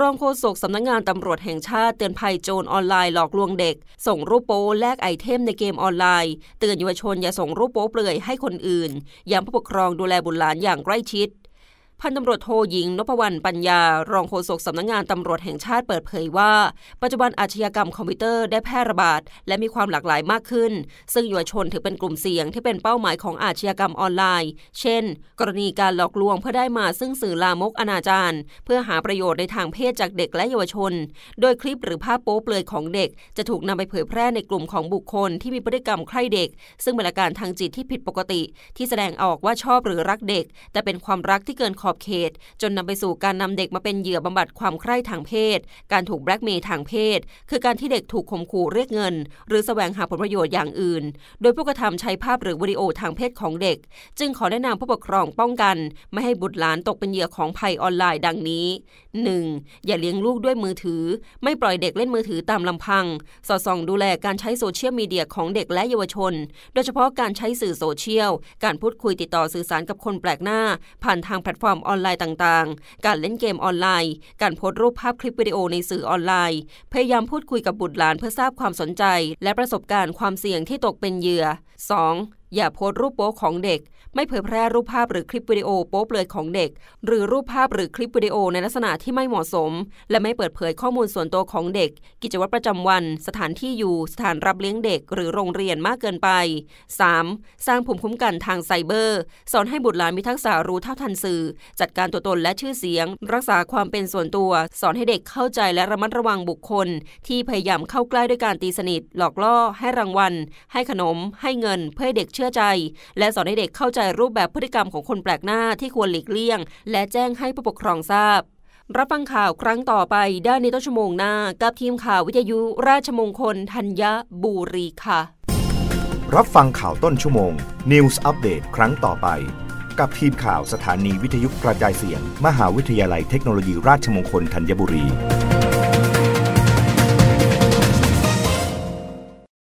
รองโฆษกสำนักงงานตำรวจแห่งชาติเตือนภัยโจรออนไลน์หลอกลวงเด็ก ส่งรูปโป๊แลกไอเทมในเกมออนไลน์ เตือนเยาวชนอย่าส่งรูปโป๊เปลือยให้คนอื่นย้ำผู้ปกครองดูแลบุตรหลานอย่างใกล้ชิด พันตำรวจโทหญิงนพวรรณปัญญา รองโฆษกสำนักงงานตำรวจแห่งชาติเปิดเผยว่า ปัจจุบันอาชญากรรมคอมพิวเตอร์ได้แพร่ระบาด และมีความหลากหลายมากขึ้น ซึ่งเยาวชนถือเป็นกลุ่มเสี่ยงที่เป็นเป้าหมายของอาชญากรรมออนไลน์ เช่น กรณีการหลอกลวงเพื่อได้มาซึ่งสื่อลามกอนาจารเพื่อหาประโยชน์ในทางเพศจากเด็กและเยาวชน โดยคลิปหรือภาพโป๊เปลือยของเด็ก จะถูกนำไปเผยแพร่ในกลุ่มของบุคคลที่มีพฤติกรรมใคร่เด็ก ซึ่งเป็นอาการทางจิตที่ผิดปกติ ที่แสดงออกว่าชอบหรือรักเด็ก แต่เป็นความรักที่เกินขอบเขต จนนำไปสู่การนำเด็กมาเป็นเหยื่อบำบัดความใคร่ทางเพศ การถูกแบล็กเมย์ทางเพศ คือการที่เด็กถูกข่มขู่เรียกเงิน หรือแสวงหาผลประโยชน์อย่างอื่น โดยผู้กระทำใช้ภาพหรือวิดีโอทางเพศของเด็ก จึงขอแนะนำผู้ปกครองป้องกัน ไม่ให้บุตรหลานตกเป็นเหยื่อของภัยออนไลน์ดังนี้ 1. อย่าเลี้ยงลูกด้วยมือถือ ไม่ปล่อยเด็กเล่นมือถือตามลำพัง สอดส่องดูแลการใช้โซเชียลมีเดียของเด็กและเยาวชน โดยเฉพาะการใช้สื่อโซเชียล การพูดคุยติดต่อสื่อสารกับคนแปลกหน้า ผ่านทางแพลตฟอร์มออนไลน์ต่างๆ การเล่นเกมออนไลน์ การโพสต์รูปภาพคลิปวิดีโอในสื่อออนไลน์ พยายามพูดคุยกับบุตรหลานเพื่อทราบความสนใจ และประสบการณ์ความเสี่ยงที่ตกเป็นเหยื่อ 2. อย่าโพสต์รูปโป๊ของเด็ก ไม่เผยแพร่รูปภาพหรือคลิปวิดีโอโป๊เปลือยของเด็ก หรือรูปภาพหรือคลิปวิดีโอในลักษณะที่ไม่เหมาะสม และไม่เปิดเผยข้อมูลส่วนตัวของเด็ก กิจวัตรประจำวัน สถานที่อยู่ สถานรับเลี้ยงเด็ก หรือโรงเรียนมากเกินไป 3. สร้างภูมิคุ้มกันทางไซเบอร์ สอนให้บุตรหลานมีทักษะรู้เท่าทันสื่อ จัดการตัวตนและชื่อเสียง รักษาความเป็นส่วนตัว สอนให้เด็กเข้าใจและระมัดระวังบุคคล ที่พยายามเข้าใกล้ด้วยการตีสนิท หลอกล่อ ให้รางวัล ให้ขนม ให้เงินเพื่อให้เด็กเชื่อใจ และสอนให้เด็กเข้าใจรูปแบบพฤติกรรมของคนแปลกหน้าที่ควรหลีกเลี่ยง และแจ้งให้ผู้ปกครองทราบ รับฟังข่าวครั้งต่อไปได้ในต้นชั่วโมงหน้า กับทีมข่าววิทยุราชมงคลธัญบุรีค่ะ รับฟังข่าวต้นชั่วโมง News อัปเดตครั้งต่อไป กับทีมข่าวสถานีวิทยุกระจายเสียง มหาวิทยาลัยเทคโนโลยีราชมงคลธัญบุรี